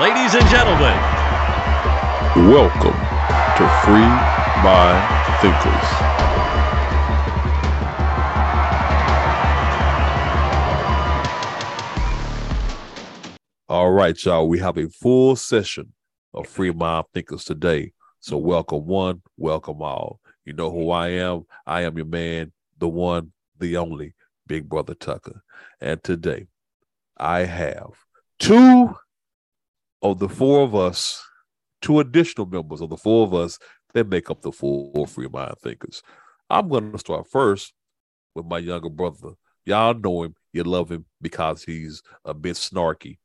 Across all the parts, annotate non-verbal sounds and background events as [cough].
Ladies and gentlemen, Welcome to Free Mind Thinkers. All right, y'all. We have a full session of Free Mind Thinkers today. So, welcome one, welcome all. You know who I am. I am your man, the one, the only, Big Brother Tucker. And today, I have two of the four of us, two additional members of the four of us that make up the four Free Mind Thinkers. I'm going to start first with my younger brother. Y'all know him, you love him because he's a bit snarky.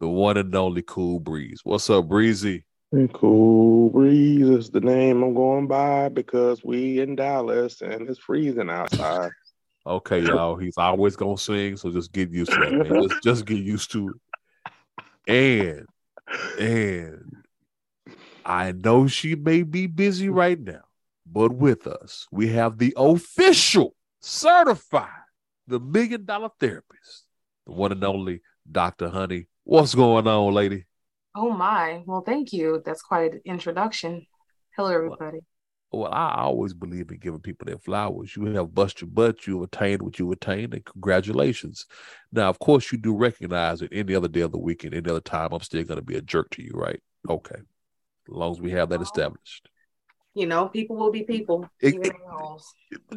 The one and only Cool Breeze. What's up, Breezy? Cool breeze is the name I'm going by because we in Dallas and it's freezing outside. [laughs] Okay, y'all. He's always gonna sing, so just get used to that, man. Just, just get used to it. And and I know she may be busy right now, but with us, we have the official, certified, the million dollar therapist, the one and only Dr. Honey. What's going on, lady? Oh my. Well, thank you. That's quite an introduction. Hello, everybody. Well, I always believe in giving people their flowers. You have bust your butt, you attained what you attained, and congratulations. Now, of course, you do recognize that any other day of the weekend, any other time, I'm still going to be a jerk to you, right? Okay. As long as we have that established. You know, people will be people. It-.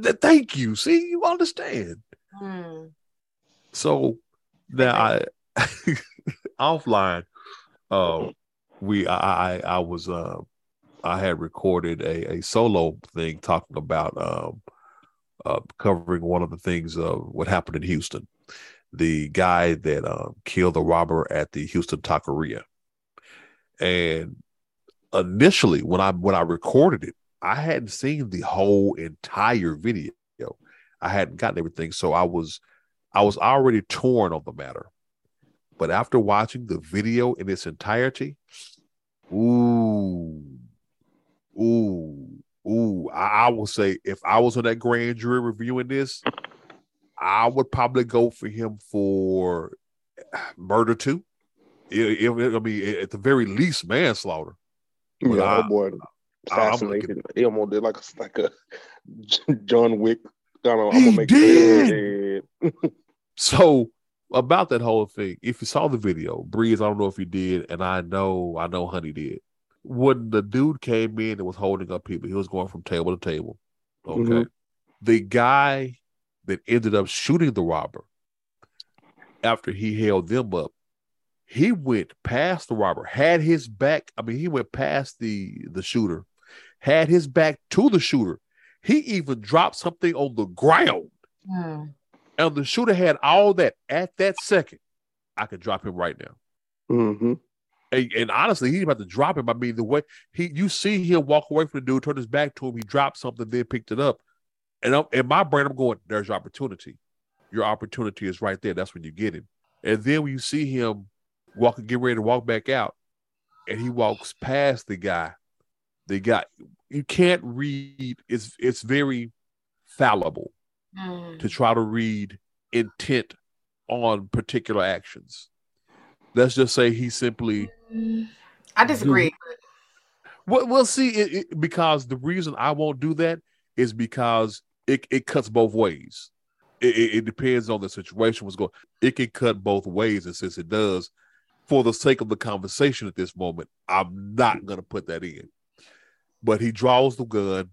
Th- Thank you. See, you understand. Hmm. So now I [laughs] offline, uh, we I I, I was uh, I had recorded a, a solo thing talking about um, uh, covering one of the things of what happened in Houston, the guy that um, killed the robber at the Houston Taqueria, and initially when I when I recorded it, I hadn't seen the whole entire video. I hadn't gotten everything, so I was I was already torn on the matter. But after watching the video in its entirety, ooh, ooh, ooh, I, I will say if I was on that grand jury reviewing this, I would probably go for him for murder too. If, if- I mean, at the very least, manslaughter. Well, yeah, I- oh boy, I- I'm assassination. He almost did like a like a [laughs] John Wick. Kind of, I'm He gonna make did. [laughs] So about that whole thing, if you saw the video, Breeze, I don't know if you did, and I know I know Honey did. When the dude came in and was holding up people, he was going from table to table. Okay. Mhm. The guy that ended up shooting the robber after he held them up, he went past the robber, had his back. I mean, he went past the the shooter, had his back to the shooter. He even dropped something on the ground Hmm. and the shooter had all that at that second, I could drop him right now. Mhm. And, and honestly, he didn't to drop him. I mean, the way he, you see him walk away from the dude, turn his back to him, he dropped something, then picked it up. And I'm, in my brain, I'm going, "There's your opportunity. Your opportunity is right there. That's when you get him." And then when you see him walking, get ready to walk back out, and he walks past the guy, the guy, you can't read. It's it's very fallible Hmm. to try to read intent on particular actions. Let's just say he simply I disagree. well, well see it, it- because the reason I won't do that is because it, it cuts both ways. It, it, it depends on the situation. What's going? It can cut both ways, and since it does, for the sake of the conversation at this moment, I'm not going to put that in. But he draws the gun,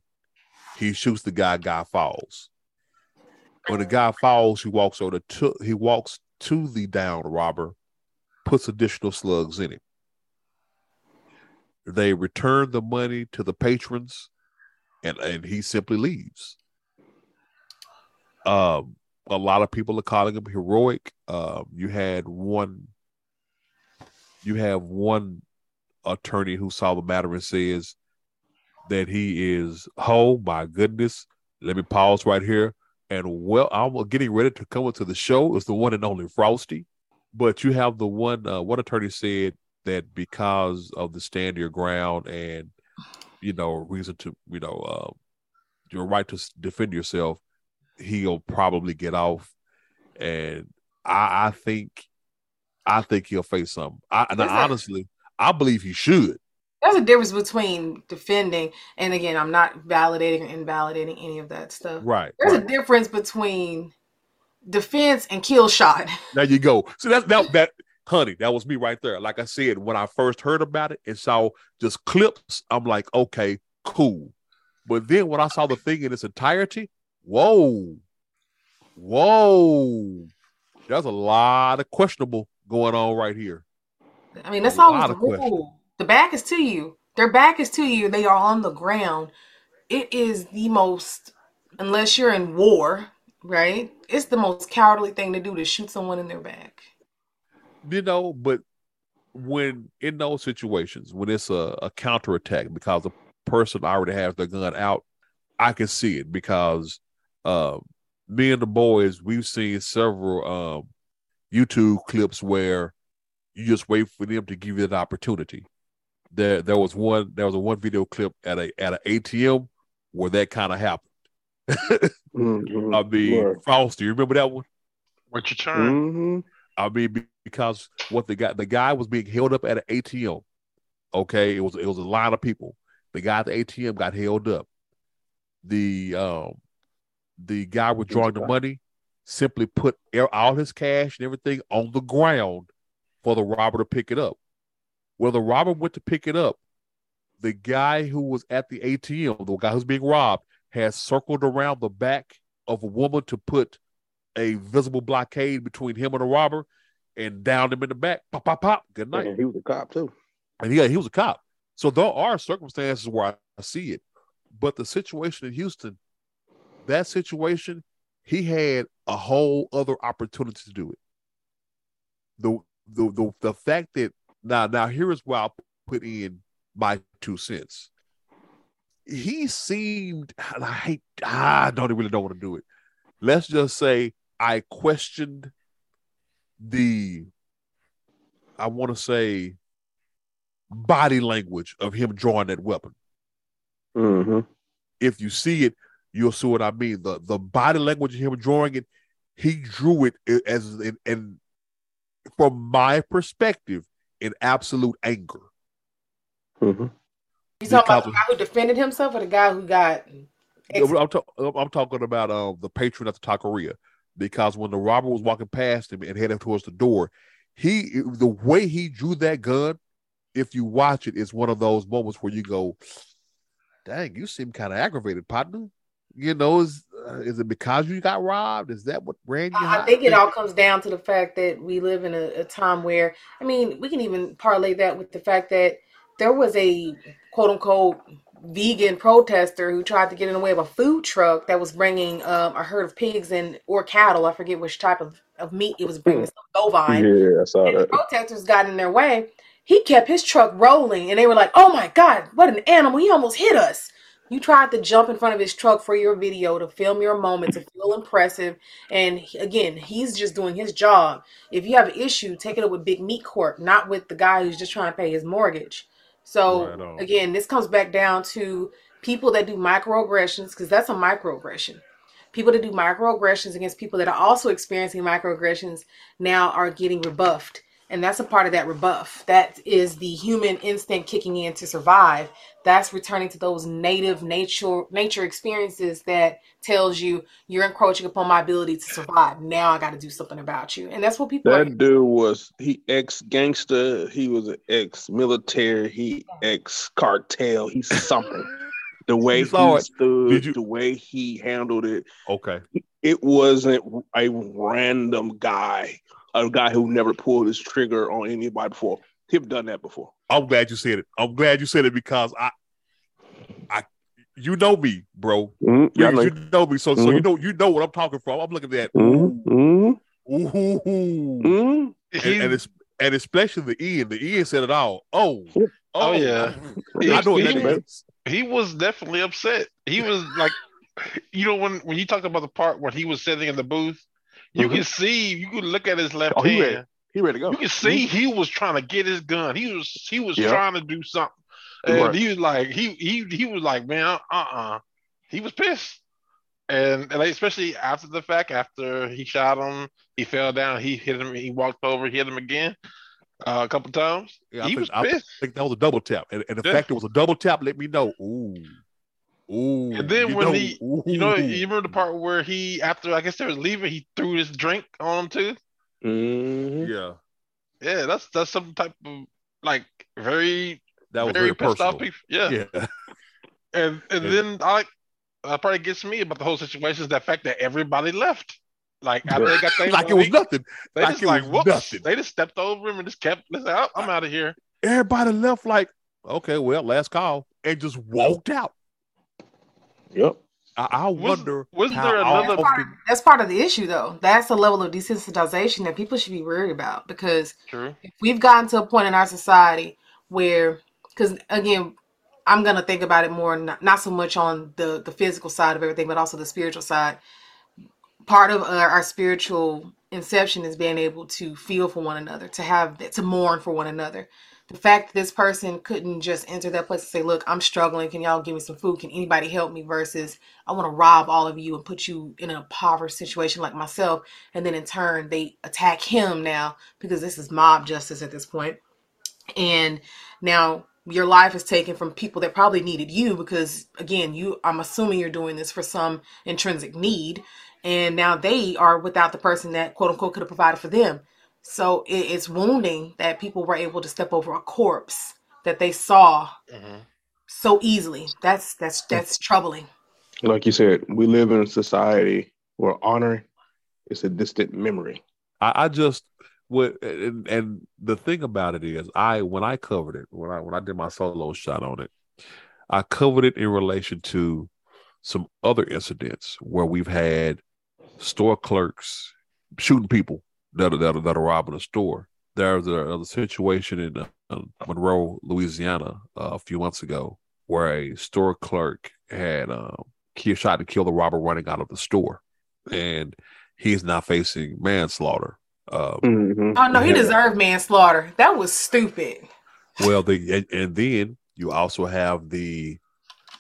he shoots the guy. Guy falls. When the guy falls, he walks over to he walks to the down robber, puts additional slugs in it. They return the money to the patrons, and and he simply leaves. Um, a lot of people are calling him heroic. Um, you had one, you have one attorney who saw the matter and says that he is. Oh my goodness! Let me pause right here. And well, I'm getting ready to come into the show. Is the one and only Frosty, but you have the one. Uh, one attorney said that because of the stand your ground and you know reason to you know uh, your right to defend yourself, he'll probably get off. And I, I think I think he'll face something. I, and honestly, I believe he should. There's a difference between defending and again, I'm not validating or invalidating any of that stuff. Right. There's right. a difference between defense and kill shot. [laughs] There you go. So that's that that honey, that was me right there. Like I said, when I first heard about it and saw just clips, I'm like, okay, cool. But then when I saw the thing in its entirety, whoa, whoa, there's a lot of questionable going on right here. I mean, that's A always the rule. The back is to you. Their back is to you. They are on the ground. It is the most, unless you're in war, right? It's the most cowardly thing to do to shoot someone in their back. You know, but when in those situations, when it's a, a counterattack because the person already has their gun out, I can see it because uh, me and the boys, we've seen several um, YouTube clips where you just wait for them to give you an opportunity. There, there was one. There was a one video clip at a at an ATM where that kind of happened. Mhm. [laughs] I mean, Right. Frosty, you remember that one? What's your turn? Mhm. I mean, be- because what the guy the guy was being held up at an ATM. Okay, it was it was a lot of people. The guy at the ATM got held up. The um the guy withdrawing the money simply put air- all his cash and everything on the ground for the robber to pick it up. Well, the robber went to pick it up, the guy who was at the ATM, the guy who's being robbed, has circled around the back of a woman to put a visible blockade between him and the robber and downed him in the back. Pop, pop, pop. Good night. And he was a cop too. And he, he was a cop. So there are circumstances where I, I see it. But the situation in Houston, that situation, he had a whole other opportunity to do it. The the the, the fact that now now here is where I'll put in my two cents. He seemed I hate I don't really don't want to do it. Let's just say I questioned the I want to say body language of him drawing that weapon. Mm-hmm. If you see it, you'll see what I mean. The the body language of him drawing it, he drew it as in, in from my perspective in absolute anger. Mm-hmm. You talking about the guy who defended himself or the guy who got ex- I'm, ta- I'm talking about um, the patron at the taqueria because when the robber was walking past him and heading towards the door, he the way he drew that gun, if you watch it, is one of those moments where you go, "Dang, you seem kind of aggravated, partner." You know, is uh, is it because you got robbed? Is that what ran you? I think it all comes down to the fact that we live in a, a time where, I mean, we can even parlay that with the fact that there was a quote unquote vegan protester who tried to get in the way of a food truck that was bringing um, a herd of pigs and or cattle. I forget which type of, of meat it was bringing, some bovine. Yeah, I saw And the protesters got in their way. He kept his truck rolling, and they were like, "Oh my God, what an animal! He almost hit us." You tried to jump in front of his truck for your video to film your moment to feel impressive, and he- again, he's just doing his job. If you have an issue, take it up with Big Meat Corp, not with the guy who's just trying to pay his mortgage. So Right again, this comes back down to people that do microaggressions because that's a microaggression. People that do microaggressions against people that are also experiencing microaggressions now are getting rebuffed. And that's a part of that rebuff. That is the human instinct kicking in to survive. That's returning to those native nature nature experiences that tells you you're encroaching upon my ability to survive. Now I got to do something about you. And that's what people are That dude was he ex gangster. He was an ex military. He ex cartel. He's something. [laughs] The way You he stood, you- the way he handled it, Okay, it wasn't a random guy, a guy who never pulled his trigger on anybody before. He've done that before. I'm glad you said it. I'm glad you said it because I, I, you know me, bro. Mm, You, yeah, I know. you know me, so so you know you know what I'm talking from. I'm looking at Mm, mm, ooh, ooh, ooh. mm. and, and it's and especially the Ian. The Ian said it all. Oh, Oh, yeah. [laughs] I know what He- that he- he was definitely upset. He was like, you know, when when you talked about the part when he was sitting in the booth, you can [laughs] see, you can look at his left Oh, he ready. hand. He ready to go. You can see he was trying to get his gun. He was he was Yeah. trying to do something, and Right. he was like he he he was like man uh uh he was pissed. and, and like, especially after the fact, after he shot him, he fell down, he hit him, he walked over, he hit him again uh, a couple times. Yeah, I he think, was I think that was a double tap, and, and the Yeah. fact it was a double tap let me know. Ooh, ooh. And then when know, he, you know, you remember the part where he, after I guess they was leaving, he threw his drink on him too. Mhm. yeah, Yeah, that's that's some type of like very that was very, very, pissed personal. off people. Yeah, Yeah, [laughs] and and Yeah. then I like that probably gets me about the whole situation is the fact that everybody left. Like after they got [laughs] their like it was money, nothing. they like just like was whoops. nothing. They just stepped over him and just kept. They said, oh, I'm out of here. Everybody left like, okay, well, last call, and just walked out. Yep. I, I wonder was how there another- often- That's part of the issue, though. That's the level of desensitization that people should be worried about because True. we've gotten to a point in our society where, because again, I'm gonna think about it more, not, not so much on the the physical side of everything, but also the spiritual side. Part of our, our spiritual inception is being able to feel for one another, to have to mourn for one another. The fact that this person couldn't just enter that place and say, "Look, I'm struggling. Can y'all give me some food? Can anybody help me?" Versus, "I want to rob all of you and put you in a impoverished situation like myself," and then in turn they attack him now because this is mob justice at this point and now your life is taken from people that probably needed you because again you i'm assuming you're doing this for some intrinsic need and now they are without the person that quote unquote could have provided for them so it's wounding that people were able to step over a corpse that they saw Mhm. so easily that's that's that's troubling Like you said, we live in a society where honor is a distant memory. I, I just what and, and the thing about it is I when I covered it when I when I did my solo shot on it, I covered it in relation to some other incidents where we've had store clerks shooting people that are, that are, that are robbing a store. There's a, a situation in uh, Monroe, Louisiana, uh, a few months ago, where a store clerk had um, ki- shot and killed a robber running out of the store, and he's now facing manslaughter. Uh, Mhm. oh no he deserved manslaughter that was stupid well, the and, and then you also have the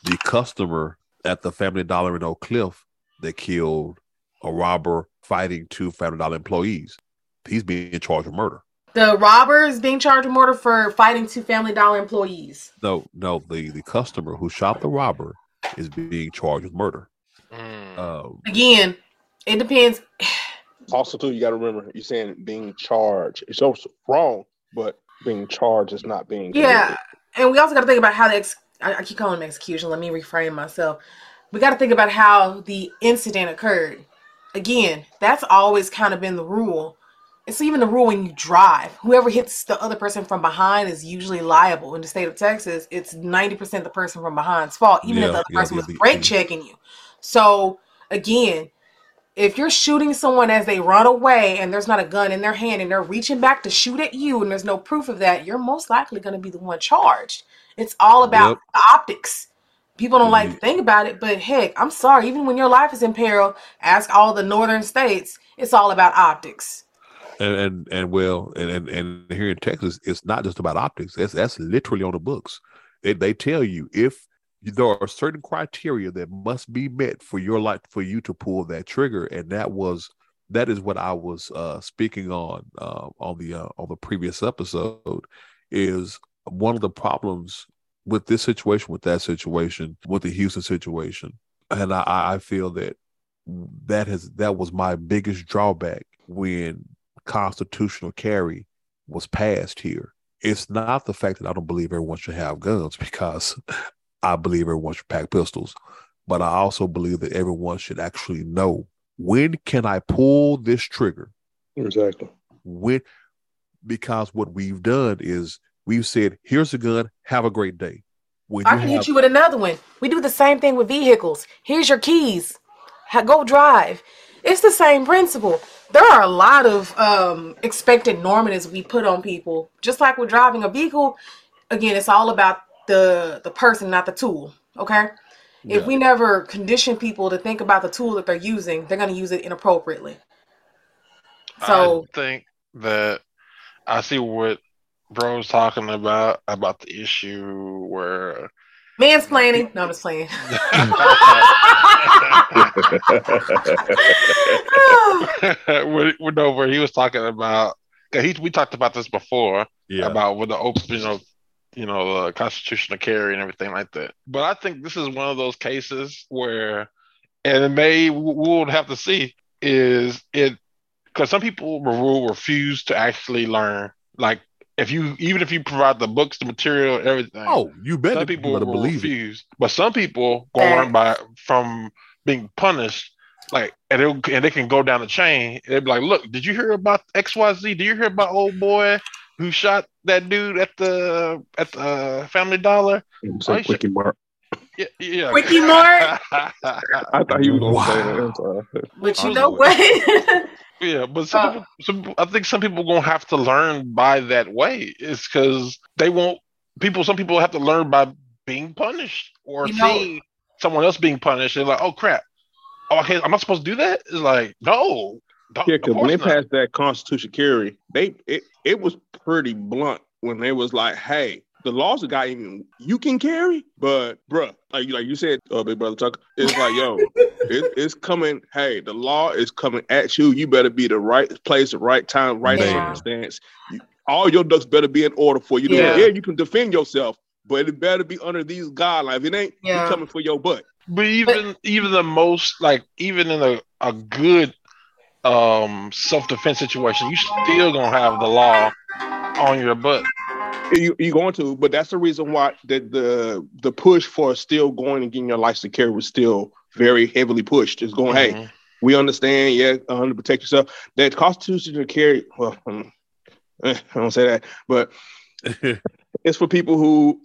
the customer at the Family Dollar in Oak Cliff that killed a robber fighting two Family Dollar employees. He's being charged with murder. the robber is being charged with murder for fighting two family dollar employees No, no, the the customer who shot the robber is being charged with murder. Mm. Um, again it depends [sighs] Also, too, you got to remember, you're saying being charged. It's also wrong, but being charged is not being. Yeah, and we also got to think about how the ex- I, I keep calling them execution. Let me reframe myself. We got to think about how the incident occurred. Again, that's always kind of been the rule. It's even the rule when you drive. Whoever hits the other person from behind is usually liable. In the state of Texas, it's ninety percent the person from behind's fault, even if the other yeah, person yeah, was brake checking you. So again, if you're shooting someone as they run away and there's not a gun in their hand and they're reaching back to shoot at you and there's no proof of that, you're most likely going to be the one charged. It's all about Yep. the optics. People don't like to think about it, but heck, I'm sorry, even when your life is in peril, ask all the northern states, it's all about optics. and and and well, and, and and here in Texas, it's not just about optics. That's that's literally on the books. They they tell you if there are certain criteria that must be met for your life for you to pull that trigger, and that was that is what I was uh, speaking on uh, on the uh, on the previous episode. Is one of the problems with this situation, with that situation, with the Houston situation, and I, I feel that that has that was my biggest drawback when constitutional carry was passed here. It's not the fact that I don't believe everyone should have guns [laughs] because I believe everyone should pack pistols, but I also believe that everyone should actually know when can I pull this trigger? Exactly. When because what we've done is we've said, here's a gun, have a great day. When I can have- hit you with another one. We do the same thing with vehicles. Here's your keys. Ha- Go drive. It's the same principle. There are a lot of um, expected normatives we put on people. Just like with driving a vehicle, again, it's all about the the person, not the tool. Okay. If Yeah. we never condition people to think about the tool that they're using, they're going to use it inappropriately. So I think that I see what bro's talking about about the issue where Mansplaining. No, I'm just playing. [laughs] [laughs] when, when no, where he was talking about, 'cause he, we talked about this before Yeah. about with the open, you know, you know, the constitutional carry and everything like that. But I think this is one of those cases where, and it may we will have to see is it because some people will refuse to actually learn. Like if you even if you provide the books, the material, everything. oh, you better, some people better will believe it. but some people go learn by from being punished. Like and it, and they can go down the chain. They'd be like, "Look, did you hear about X Y Z? Did you hear about old boy who shot that dude at the at the uh, Family Dollar?" Say I should- Quickie Mart. Yeah, yeah. Quickie Mart. [laughs] I thought you were gonna say that. Wow. I'm sorry. But you know know what? [laughs] Yeah, but some, Uh, people, some I think some people gonna have to learn by that way. It's because they won't. People, some people have to learn by being punished or You know- seeing someone else being punished. They're like, oh crap, oh okay, I'm I supposed to do that? It's like, no, don't, Yeah, because when they not. passed that constitution carry, they it, it was pretty blunt when they was like, "Hey, the laws have got even you can carry, but bruh, like you like you said, uh, big brother Tucker, it's like yo, [laughs] it, it's coming. Hey, the law is coming at you. You better be the right place, the right time, right Yeah. circumstance. You, all your ducks better be in order for you. To Yeah. yeah, you can defend yourself, but it better be under these guidelines. If it ain't, Yeah. coming for your butt. But even even the most like even in a, a good um self defense situation, you still gonna have the law on your butt. You you going to, but that's the reason why the the the push for still going and getting your license to carry was still very heavily pushed. It's going, hey, Mhm. we understand, yeah, uh, to protect yourself. That constitution to carry, well, um, [laughs] I don't say that, but [laughs] it's for people who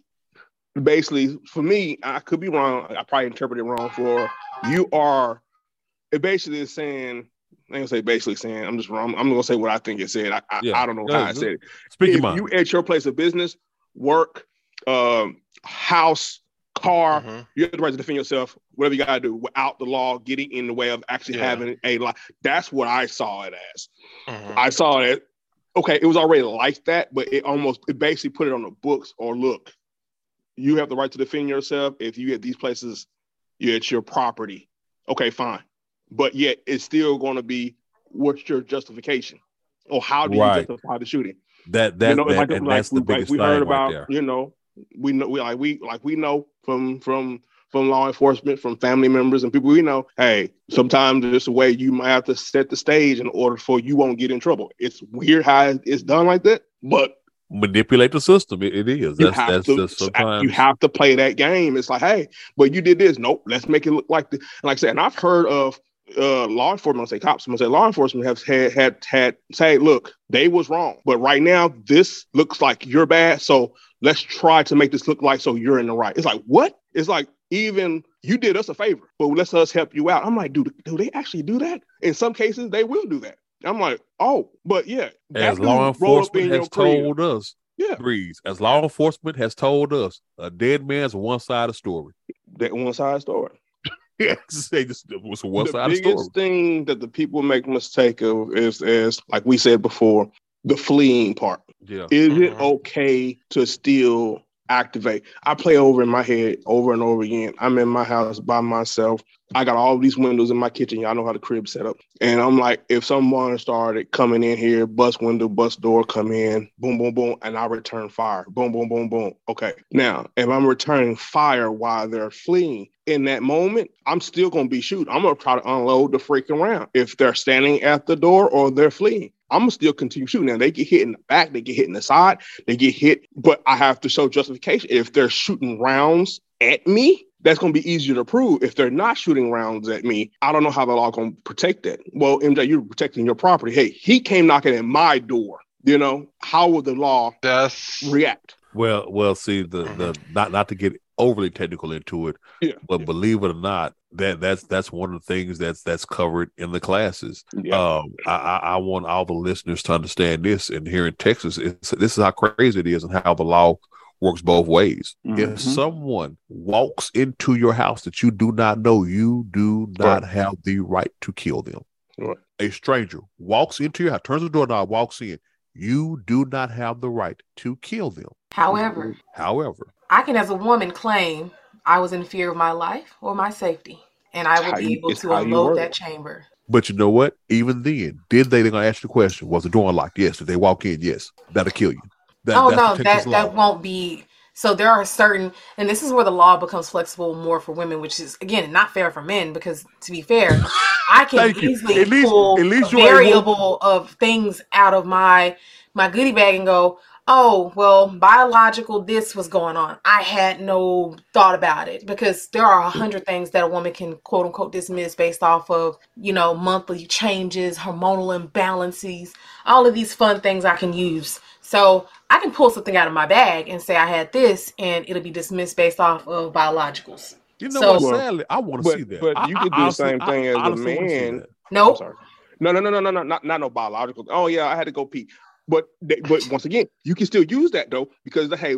basically, for me, I could be wrong. I probably interpreted it wrong. For you are, it basically is saying. I ain't gonna say basically saying. I'm just wrong. I'm gonna say what I think it said. I I, Yeah. I don't know Yeah, how I said it Speak your if mind. you at your place of business, work, um, house, car, Mhm. you have the right to defend yourself, whatever you gotta do, without the law getting in the way of actually Yeah. having a life. That's what I saw it as. Mhm. I saw it. Okay, it was already like that, but it almost it basically put it on the books. Or look, you have the right to defend yourself. If you at these places, you're at your property. Okay, fine, but yet it's still going to be what's your justification, or how do Right. you justify the shooting? that that, you know, that like, and like that's the we, like biggest we thing heard right about, there. you know, we know we like we like we know from from from law enforcement, from family members and people we know. Hey, sometimes there's a way you might have to set the stage in order for you won't get in trouble. It's weird how it's done like that, but Manipulate the system. It, it is. you That's have that's to just sometimes. you have to play that game. It's like, hey, but you did this. Nope, let's make it look like the like I said. And I've heard of uh law enforcement, I say cops, I'm gonna say law enforcement have had had had say, look, they was wrong, but right now this looks like you're bad. So let's try to make this look like so you're in the right. It's like what? It's like even you did us a favor, but let's us help you out. I'm like, dude, do they actually do that? In some cases, they will do that. I'm like, oh, but yeah, as law enforcement has told us, Yeah, Breeze, as law enforcement has told us, a dead man's one side of story. that one side story. [laughs] Yeah, say this was a one the side of biggest story. thing that the people make mistake of is, is like we said before, the fleeing part. Yeah. Is it Mhm. okay to still activate? I play over in my head over and over again. I'm in my house by myself. I got all these windows in my kitchen. Y'all know how the crib set up. And I'm like, if someone started coming in here, bus window, bus door, come in, boom, boom, boom, and I return fire. Boom, boom, boom, boom. Okay. Now, if I'm returning fire while they're fleeing, in that moment, I'm still gonna be shooting. I'm gonna try to unload the freaking round. If they're standing at the door or they're fleeing, I'm gonna still continue shooting. Now they get hit in the back, they get hit in the side, they get hit, but I have to show justification. If they're shooting rounds at me, that's gonna be easier to prove. If they're not shooting rounds at me, I don't know how the law gonna protect that. Well, MJ, you're protecting your property. Hey, he came knocking at my door. You know, how would the law That's react? Well, well, see the the not not to get overly technical into it, Yeah. but yeah. believe it or not, that that's that's one of the things that's that's covered in the classes. Yeah. Um, I, I I want all the listeners to understand this. And here in Texas, it's, this is how crazy it is, and how the law works both ways. Mhm. If someone walks into your house that you do not know, you do not Right. have the right to kill them. Right. A stranger walks into your house, turns the doorknob, walks in. You do not have the right to kill them. However, However, I can, as a woman, claim I was in fear of my life or my safety, and I would be able it's to unload that chamber. But you know what? Even then, did they? They're gonna ask you the question: Was the door unlocked? Yes. Did they walk in? Yes. That'll kill you. That, oh that's no, that that won't be. So there are certain, and this is where the law becomes flexible more for women, which is again not fair for men because to be fair, [laughs] I can easily At least- pull at least a you are able- variable of things out of my my goodie bag and go, oh well, biological this was going on. I had no thought about it because there are a hundred things that a woman can quote unquote dismiss based off of you know monthly changes, hormonal imbalances, all of these fun things I can use. So I can pull something out of my bag and say I had this, and it'll be dismissed based off of biologicals. You know So- what? Sadly, I want to see that. but you I could do the honestly- same I thing as a honestly wanna see man. that. I'm Nope. No, no, no, no, no, no, not not no biological. Oh yeah, I had to go pee. But they, but once again, you can still use that though because hey,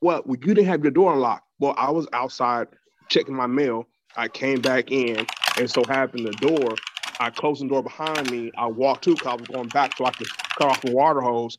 what? Well, you didn't have your door unlocked. Well, I was outside checking my mail. I came back in, and so happened the door. I closed the door behind me. I walked to because I was going back so I could cut off the water hose.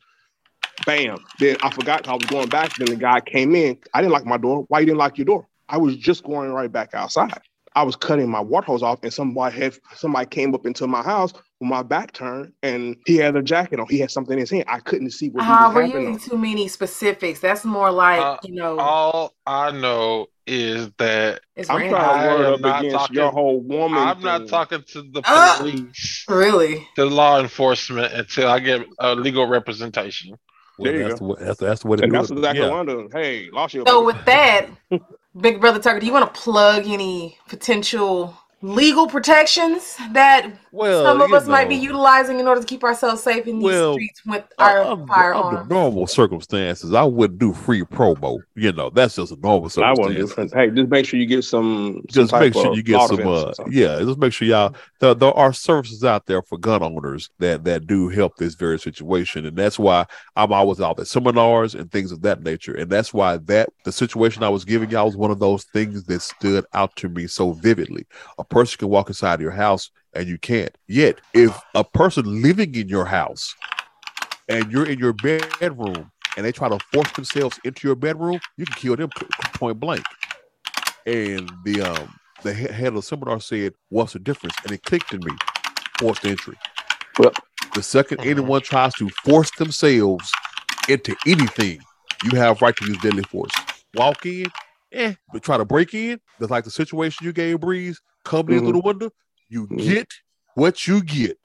Bam! Then I forgot I was going back. Then the guy came in. I didn't lock my door. Why you didn't lock your door? I was just going right back outside. I was cutting my water hose off, and somebody had somebody came up into my house with my back turned, and he had a jacket on. He had something in his hand. I couldn't see what he Uh, was we're using on. too many specifics. That's more like Uh, you know, All I know is that it's I'm random. trying to I word up not against talking- your whole woman. I'm not talking to the Ah! police, really. the law enforcement until I get a legal representation. Well, There you that's go. what that's that's what it And that's exactly yeah. what I'm. Hey, lost you. So with that, [laughs] Big Brother Tucker, do you want to plug any potential legal protections that Well, some of you us might be utilizing in order to keep ourselves safe in these Well, streets with our under, firearms? under normal circumstances, I wouldn't do free promo. You know, that's just a normal I want circumstance. to. Hey, just make sure you get some. some just make sure you get some uh yeah just make sure y'all there, there are services out there for gun owners that that do help this very situation and that's why i'm always out at seminars and things of that nature and that's why that the situation i was giving y'all was one of those things that stood out to me so vividly a person can walk inside your house and you can't yet if a person living in your house and you're in your bedroom and they try to force themselves into your bedroom you can kill them point blank and the um the head of the seminar said, "What's the difference?" And it clicked in me: forced entry. Well- the 2nd Mhm. anyone tries to force themselves into anything, you have right to use deadly force. Walk in, eh, but try to break in. That's like the situation you gave Breeze. Coming in through the window, you Mhm. get what you get.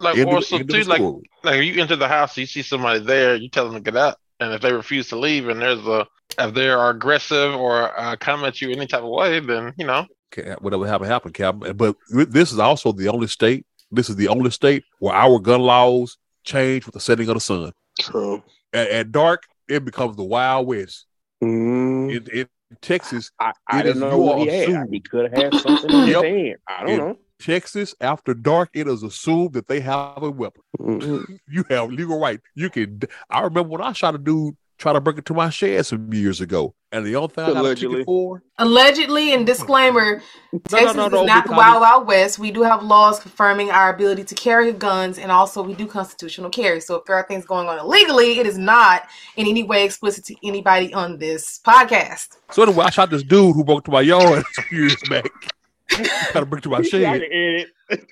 Like End of- also of too, like like you enter the house, you see somebody there, you tell them to get out, and if they refuse to leave, and there's a if they are aggressive or uh, come at you any type of way, then you know Ca- whatever happened happened, Captain. But this is also the only state. This is the only state where our gun laws change with the setting of the sun. true. At, at dark, it becomes the Wild West. Mm, In, in Texas, I, I didn't know what he had. He could have had something in [coughs] his Yep. hand. I don't It- know. Texas, after dark, it is assumed that they have a weapon. Mhm. [laughs] You have legal right. You can. I remember when I shot a dude trying to break into my shed some years ago, and the only thing I got a Allegedly. ticket for. Allegedly, and hmm. disclaimer, Texas no, is no, not the Wild Wild West. We do have laws confirming our ability to carry guns, and also we do constitutional carry. So if there are things going on illegally, it is not in any way explicit to anybody on this podcast. So anyway, I shot this dude who broke into my yard [laughs] a few years back. trying to break into my [laughs] shed, can edit.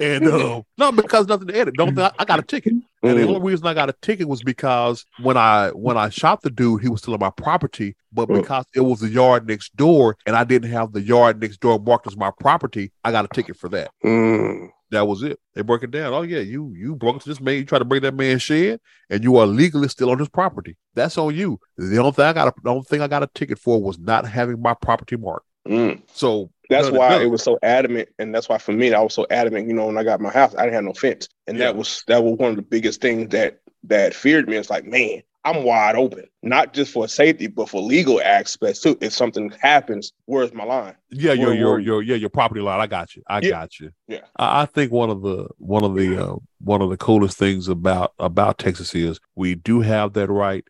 And [laughs] not because nothing to edit. Don't think I, I got a ticket. And the Mm. only reason I got a ticket was because when I when I shot the dude, he was still on my property, but because it was the yard next door and I didn't have the yard next door marked as my property, I got a ticket for that. Mm. That was it. They broke it down. Oh yeah, you you broke this man, you tried to break that man's shed, and you are legally still on his property. That's on you. The only thing I got a, the only thing I got a ticket for was not having my property marked. Mm. So That's why it was so adamant, and that's why for me, I was so adamant. You know, when I got my house, I didn't have no fence, and Yeah. that was that was one of the biggest things that that feared me. It's like, man, I'm wide open, not just for safety, but for legal aspects too. If something happens, where's my line? Yeah, your your your yeah your property line. I got you. I Yeah. got you. Yeah. I, I think one of the one of the uh, one of the coolest things about about Texas is we do have that right.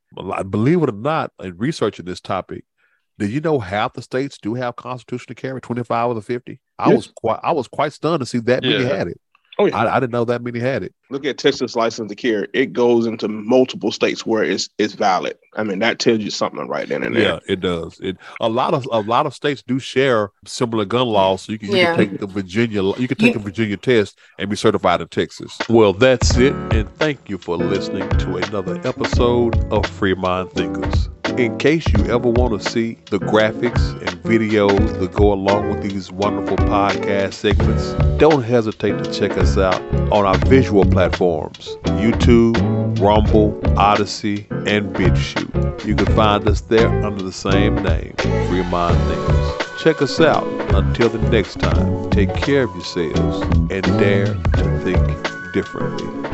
Believe it or not, in researching this topic, did you know half the states do have constitutional carry twenty five of the fifty? I Yes. was quite I was quite stunned to see that many had it. Oh yeah. I, I didn't know that many had it. Look at Texas license to carry. It goes into multiple states where it's it's valid. I mean, that tells you something right then and there. Yeah, it does. It a lot of a lot of states do share similar gun laws, so you can, you Yeah. can take the Virginia you can take You- a Virginia test and be certified in Texas. Well, that's it, and thank you for listening to another episode of Free Mind Thinkers. In case you ever want to see the graphics and videos that go along with these wonderful podcast segments, don't hesitate to check us out on our visual platforms YouTube, Rumble, Odysee, and BitChute. You can find us there under the same name, Free Thinkers. Check us out. Until the next time, take care of yourselves and dare to think differently.